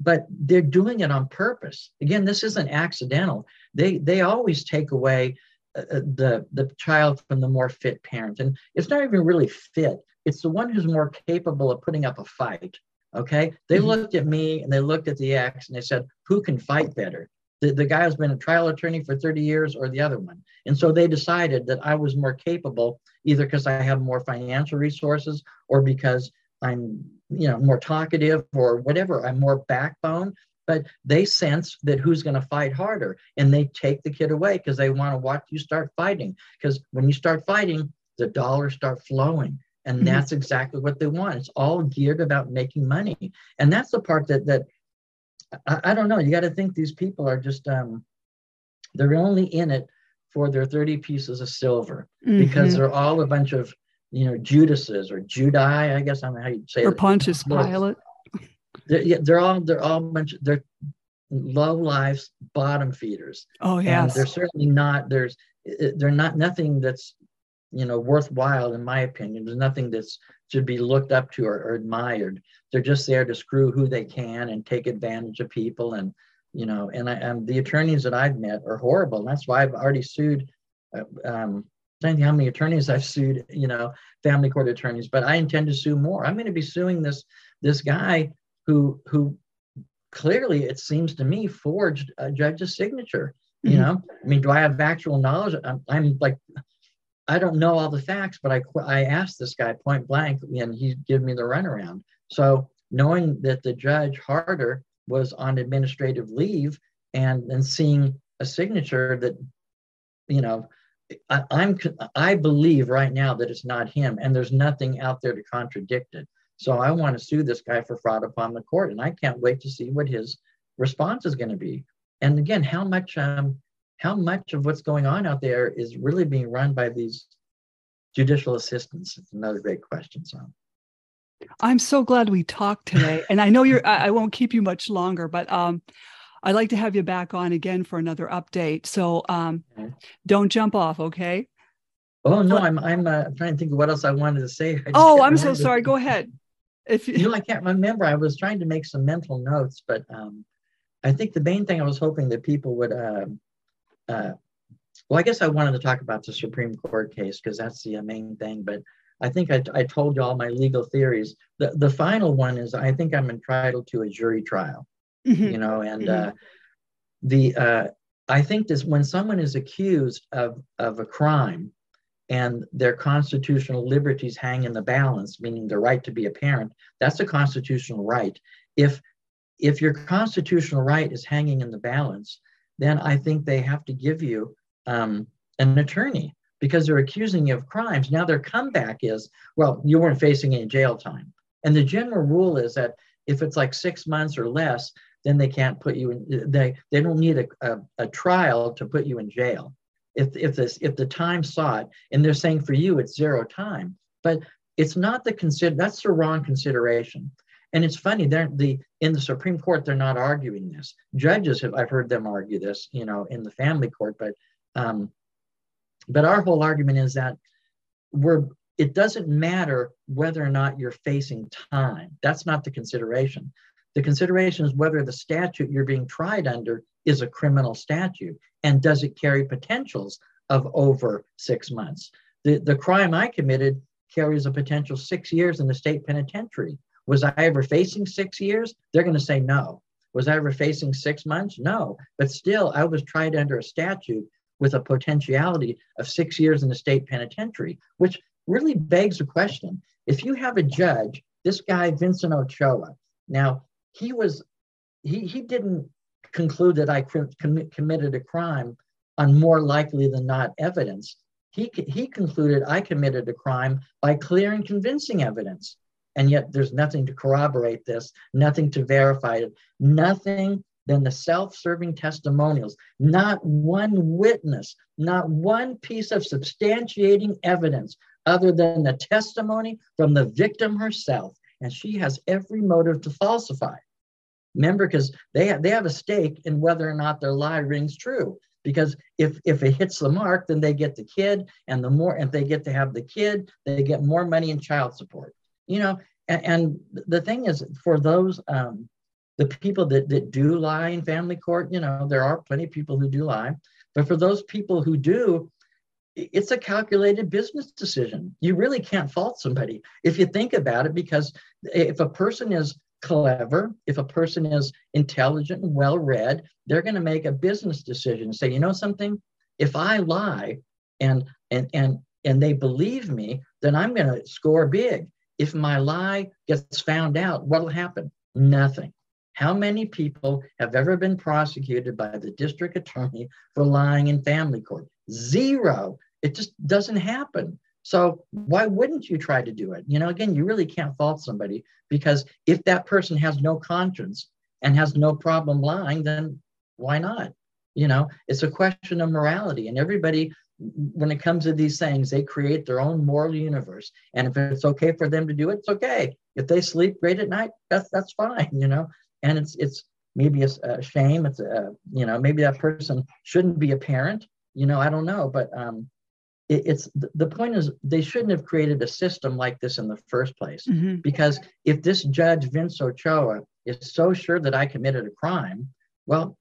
but they're doing it on purpose. Again, this isn't accidental. They they always take away uh, uh, the the child from the more fit parent, and it's not even really fit. It's the one who's more capable of putting up a fight. Okay, they mm-hmm. looked at me and they looked at the ex and they said, "Who can fight better?" The, the guy who's been a trial attorney for 30 years or the other one. And so they decided that I was more capable, either because I have more financial resources or because I'm you know more talkative or whatever i'm more backbone. But they sense that who's going to fight harder and they take the kid away because they want to watch you start fighting. Because when you start fighting the dollars start flowing. And mm-hmm. that's exactly what they want. It's all geared about making money. And that's the part that that i, I don't know you got to think these people are just um they're only in it for their 30 pieces of silver mm-hmm. because they're all a bunch of you know, Judases or Judai, I guess I am how you say or it. Or Pontius Pilate. They're, yeah, they're all they're all bunch they're low lives bottom feeders. Oh yeah. And they're certainly not there's they're not nothing that's you know worthwhile in my opinion. There's nothing that's should be looked up to or, or admired. They're just there to screw who they can and take advantage of people and you know and I and the attorneys that I've met are horrible. And that's why I've already sued uh, um, think how many attorneys I've sued, you know, family court attorneys, but I intend to sue more. I'm going to be suing this this guy who who clearly it seems to me forged a judge's signature. You mm-hmm. know, I mean, do I have actual knowledge? I'm, I'm, like, I don't know all the facts, but I I asked this guy point blank, and he gave me the runaround. So knowing that the judge Harter was on administrative leave and and seeing a signature that, you know, I, I'm I believe right now that it's not him, and there's nothing out there to contradict it. So I want to sue this guy for fraud upon the court, and I can't wait to see what his response is going to be. And again, how much um, how much of what's going on out there is really being run by these judicial assistants? It's another great question. So. I'm so glad we talked today, and I know you're. I, won't keep you much longer, but um, I'd like to have you back on again for another update. So um, okay. don't jump off, okay? Oh no, I'm I'm uh, trying to think of what else I wanted to say. Oh, I'm so sorry. Go ahead. If you... you know, I can't remember. I was trying to make some mental notes, but um, I think the main thing I was hoping that people would. Uh, uh, well, I guess I wanted to talk about the Supreme Court case because that's the main thing. But I think I, I told you all my legal theories. The the final one is I think I'm entitled to a jury trial mm-hmm. you know, and mm-hmm. uh, the uh, I think this when someone is accused of of a crime and their constitutional liberties hang in the balance, meaning the right to be a parent, that's a constitutional right. If if your constitutional right is hanging in the balance, then I think they have to give you um, an attorney because they're accusing you of crimes. Now their comeback is, well, you weren't facing any jail time. And the general rule is that if it's like six months or less, then they can't put you in they they don't need a, a, a, trial to put you in jail if if this if the time sought and they're saying for you it's zero time but it's not the consider that's the wrong consideration and it's funny they're the in the supreme court they're not arguing this judges have i've heard them argue this you know in the family court but um but our whole argument is that we're it doesn't matter whether or not you're facing time that's not the consideration the consideration is whether the statute you're being tried under is a criminal statute and does it carry potentials of over six months. The, the crime I committed carries a potential six years in the state penitentiary. Was I ever facing six years? They're going to say no. Was I ever facing six months? No. But still, I was tried under a statute with a potentiality of six years in the state penitentiary, which really begs the question. If you have a judge, this guy, Vincent Ochoa, now he was he he didn't conclude that I com- committed a crime on more likely than not evidence. He he concluded I committed a crime by clear and convincing evidence, and yet there's nothing to corroborate this, nothing to verify it, nothing than the self-serving testimonials. Not one witness, not one piece of substantiating evidence other than the testimony from the victim herself, and she has every motive to falsify. Remember, because they have, they have a stake in whether or not their lie rings true. Because if if it hits the mark, then they get the kid, and the more if they get to have the kid, they get more money in child support. You know, and, and the thing is, for those um, the people that that do lie in family court, you know, there are plenty of people who do lie, but for those people who do, it's a calculated business decision. You really can't fault somebody if you think about it, because if a person is clever, if a person is intelligent and well read, they're going to make a business decision. Say, you know something? If I lie and and and and they believe me, then I'm going to score big. If my lie gets found out, what'll happen? Nothing. How many people have ever been prosecuted by the district attorney for lying in family court? Zero. It just doesn't happen. So why wouldn't you try to do it? You know, again, you really can't fault somebody because if that person has no conscience and has no problem lying, then why not? You know, it's a question of morality. And everybody, when it comes to these things, they create their own moral universe. And if it's okay for them to do it, it's okay. If they sleep great at night, that's that's fine, you know. And it's it's maybe a, a shame. It's a you know maybe that person shouldn't be a parent. You know, I don't know, but um, it, it's the point is they shouldn't have created a system like this in the first place mm-hmm. because if this judge Vince Ochoa is so sure that I committed a crime, well,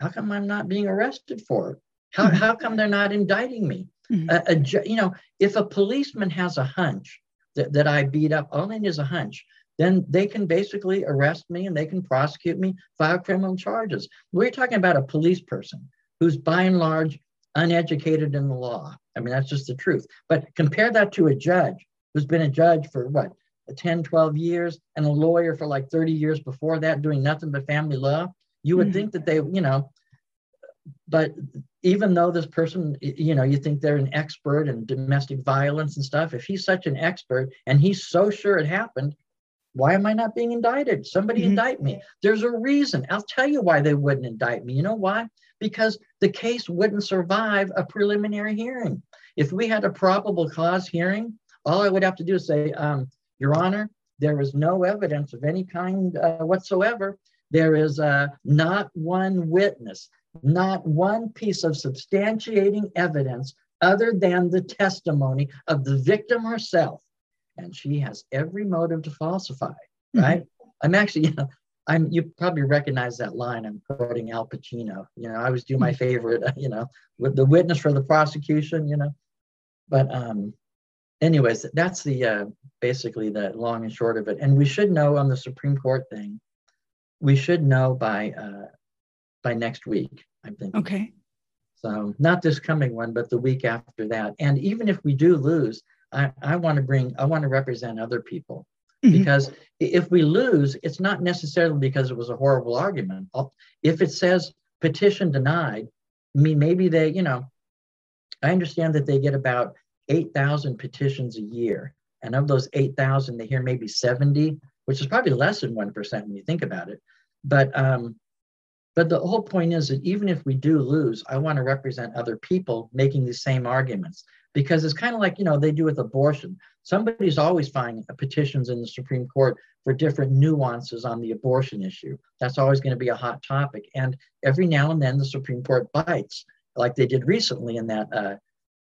how come I'm not being arrested for it? How, mm-hmm. how come they're not indicting me? Mm-hmm. A, a, you know, if a policeman has a hunch that, that I beat up, all is a hunch, then they can basically arrest me and they can prosecute me, file criminal charges. We're talking about a police person who's by and large uneducated in the law. I mean, that's just the truth. But compare that to a judge who's been a judge for what, 10, 12 years, and a lawyer for like 30 years before that, doing nothing but family law. You would mm-hmm. think that they, you know, but even though this person, you know, you think they're an expert in domestic violence and stuff, if he's such an expert and he's so sure it happened, why am I not being indicted? Somebody mm-hmm. indict me. There's a reason. I'll tell you why they wouldn't indict me. You know why? Because the case wouldn't survive a preliminary hearing. If we had a probable cause hearing, all I would have to do is say, um, Your Honor, there is no evidence of any kind uh, whatsoever. There is uh, not one witness, not one piece of substantiating evidence other than the testimony of the victim herself. And she has every motive to falsify, mm-hmm. right? Mm-hmm. I'm actually, you know, I'm you probably recognize that line. I'm quoting Al Pacino. You know, I always do my mm-hmm. favorite, you know, with the witness for the prosecution, you know, but um, anyways, that's the uh, basically the long and short of it. And we should know on the Supreme Court thing, we should know by uh, by next week. I'm thinking. Okay. So not this coming one, but the week after that. And even if we do lose, I, I want to bring, I want to represent other people. Mm-hmm. Because if we lose, it's not necessarily because it was a horrible argument. If it says petition denied, I mean, maybe they, you know, I understand that they get about 8,000 petitions a year. And of those 8,000, they hear maybe 70, which is probably less than 1% when you think about it. But um, but the whole point is that even if we do lose, I want to represent other people making the same arguments because it's kind of like, you know, they do with abortion. Somebody's always filing petitions in the Supreme Court for different nuances on the abortion issue. That's always going to be a hot topic. And every now and then the Supreme Court bites like they did recently in that uh,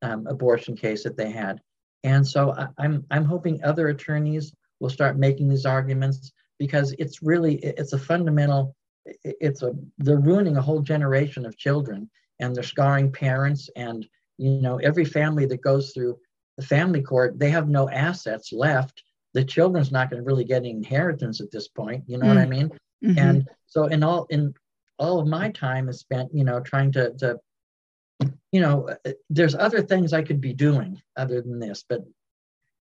um, abortion case that they had. And so I, I'm I'm hoping other attorneys will start making these arguments because it's really it's a fundamental it's a they're ruining a whole generation of children and they're scarring parents and you know every family that goes through the family court they have no assets left the children's not going to really get any inheritance at this point you know mm-hmm. what i mm. mean mm-hmm. and so in all in all of my time is spent you know trying to to you know, uh, there's other things I could be doing other than this, but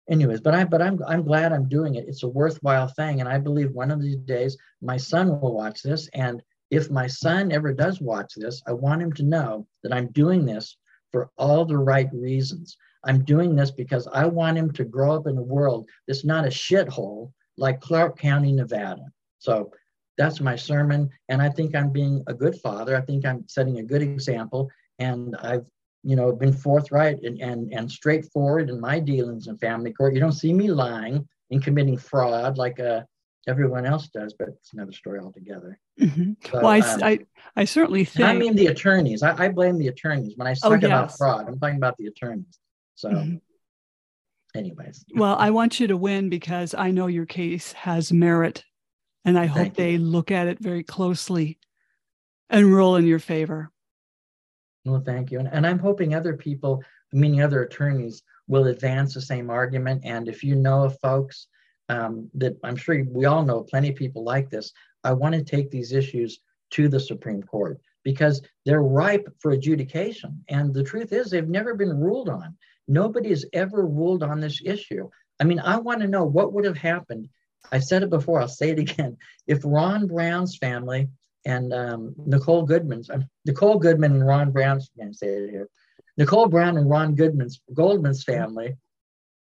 anyways, but I but I'm I'm glad I'm doing it. It's a worthwhile thing, and I believe one of these days my son will watch this, and if my son ever does watch this, I want him to know that I'm doing this for all the right reasons. I'm doing this because I want him to grow up in a world that's not a shithole like Clark County, Nevada. So that's my sermon. And I think I'm being a good father. I think I'm setting a good example and I've you know been forthright and, and and straightforward in my dealings in family court. You don't see me lying and committing fraud like a everyone else does, but it's another story altogether. Mm-hmm. So, well, I, um, I, I, certainly think. I mean, the attorneys. I, I blame the attorneys when I talk oh, yes. about fraud. I'm talking about the attorneys. So, mm-hmm. anyways. Well, I want you to win because I know your case has merit, and I hope they look at it very closely and rule in your favor. Well, thank you, and, and I'm hoping other people, meaning other attorneys, will advance the same argument. And if you know of folks um, that I'm sure we all know plenty of people like this. I want to take these issues to the Supreme Court because they're ripe for adjudication. And the truth is, they've never been ruled on. Nobody has ever ruled on this issue. I mean, I want to know what would have happened. I've said it before, I'll say it again. If Ron Brown's family and um, Nicole Goodman's, uh, Nicole Goodman and Ron Brown's, I can't say it here, Nicole Brown and Ron Goodman's, Goldman's family,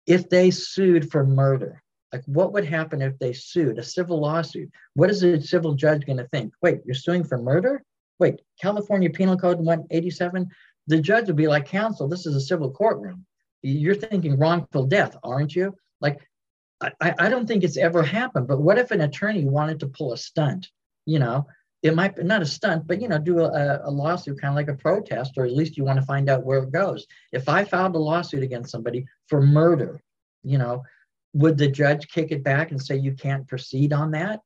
if they sued for murder, like, what would happen if they sued a civil lawsuit? What is a civil judge going to think? Wait, you're suing for murder? Wait, California Penal Code 187? The judge would be like, counsel, this is a civil courtroom. You're thinking wrongful death, aren't you? Like, I, I don't think it's ever happened. But what if an attorney wanted to pull a stunt? You know, it might be not a stunt, but you know, do a, a lawsuit kind of like a protest, or at least you want to find out where it goes. If I filed a lawsuit against somebody for murder, you know, would the judge kick it back and say you can't proceed on that?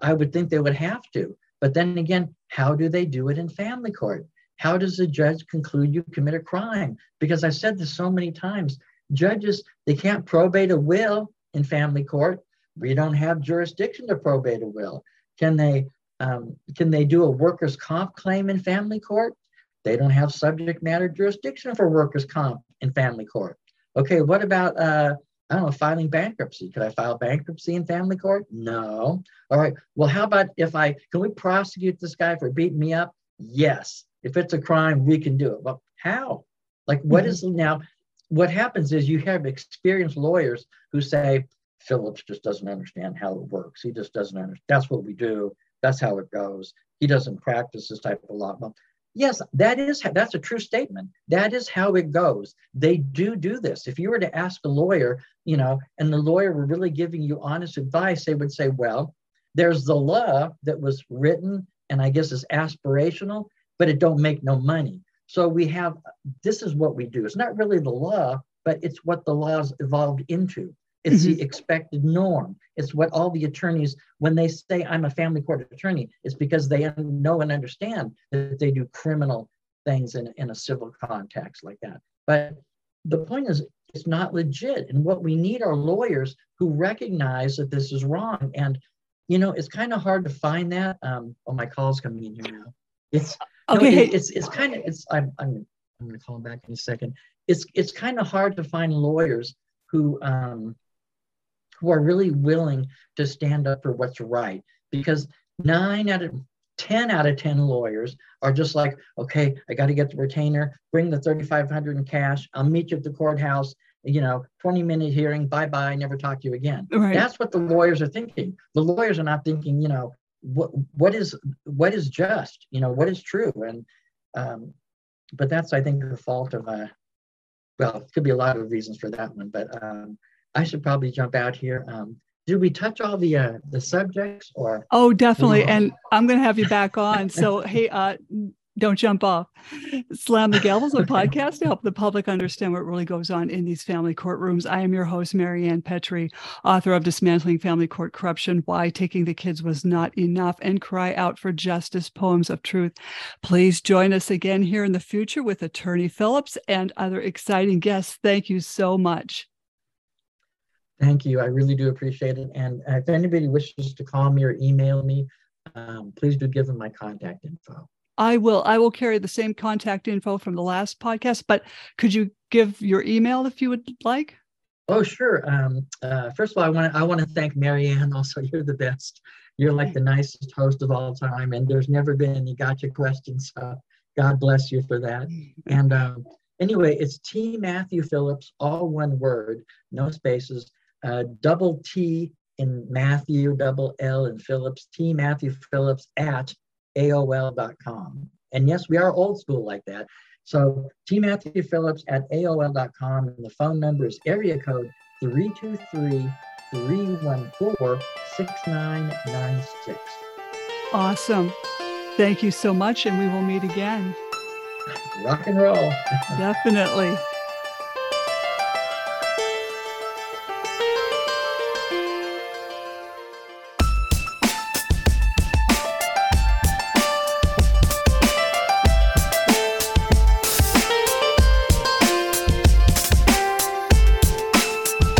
I would think they would have to. But then again, how do they do it in family court? How does the judge conclude you commit a crime? Because I've said this so many times judges, they can't probate a will in family court. We don't have jurisdiction to probate a will. Can they um, can they do a workers' comp claim in family court? They don't have subject matter jurisdiction for workers' comp in family court. Okay, what about uh, I don't know, filing bankruptcy. Could I file bankruptcy in family court? No. All right. Well, how about if I can we prosecute this guy for beating me up? Yes. If it's a crime, we can do it. But how? Like, what mm-hmm. is now? What happens is you have experienced lawyers who say Phillips just doesn't understand how it works. He just doesn't understand. That's what we do. That's how it goes. He doesn't practice this type of law. Well, Yes, that is that's a true statement. That is how it goes. They do do this. If you were to ask a lawyer, you know, and the lawyer were really giving you honest advice, they would say, "Well, there's the law that was written, and I guess is aspirational, but it don't make no money." So we have this is what we do. It's not really the law, but it's what the laws evolved into. It's mm-hmm. the expected norm. It's what all the attorneys, when they say I'm a family court attorney, it's because they know and understand that they do criminal things in, in a civil context like that. But the point is, it's not legit. And what we need are lawyers who recognize that this is wrong. And, you know, it's kind of hard to find that. Um, oh, my call's coming in here now. It's okay. No, it, it's it's kind of it's I'm I'm I'm going to call him back in a second. It's it's kind of hard to find lawyers who um, who are really willing to stand up for what's right. Because nine out of 10 out of 10 lawyers are just like okay i got to get the retainer bring the 3500 in cash i'll meet you at the courthouse you know 20 minute hearing bye bye never talk to you again. Right. that's what the lawyers are thinking. The lawyers are not thinking you know what what is what is just you know what is true? And um, but that's i think the fault of uh well it could be a lot of reasons for that one but um, I should probably jump out here. Um, did we touch all the uh, the subjects or? Oh, definitely. And I'm going to have you back on. So, hey, uh, don't jump off. Slam the Gavel is a podcast to help the public understand what really goes on in these family courtrooms. I am your host, Marianne Petrie, author of Dismantling Family Court Corruption, Why Taking the Kids Was Not Enough, and Cry Out for Justice, Poems of Truth. Please join us again here in the future with Attorney Phillips and other exciting guests. Thank you so much. Thank you. I really do appreciate it. And if anybody wishes to call me or email me, um, please do give them my contact info. I will. I will carry the same contact info from the last podcast, but could you give your email if you would like? Oh, sure. Um, uh, first of all, I want to I want to thank Marianne. Also, you're the best. You're like the nicest host of all time, and there's never been any gotcha questions. So God bless you for that. And um, anyway, it's T Matthew Phillips, all one word, no spaces, uh, double T in Matthew, double L in Phillips, T Matthew Phillips at AOL.com. And yes, we are old school like that. So T Matthew Phillips at AOL.com. And the phone number is area code 323 314 6996. Awesome. Thank you so much, and we will meet again. Rock and roll. Definitely.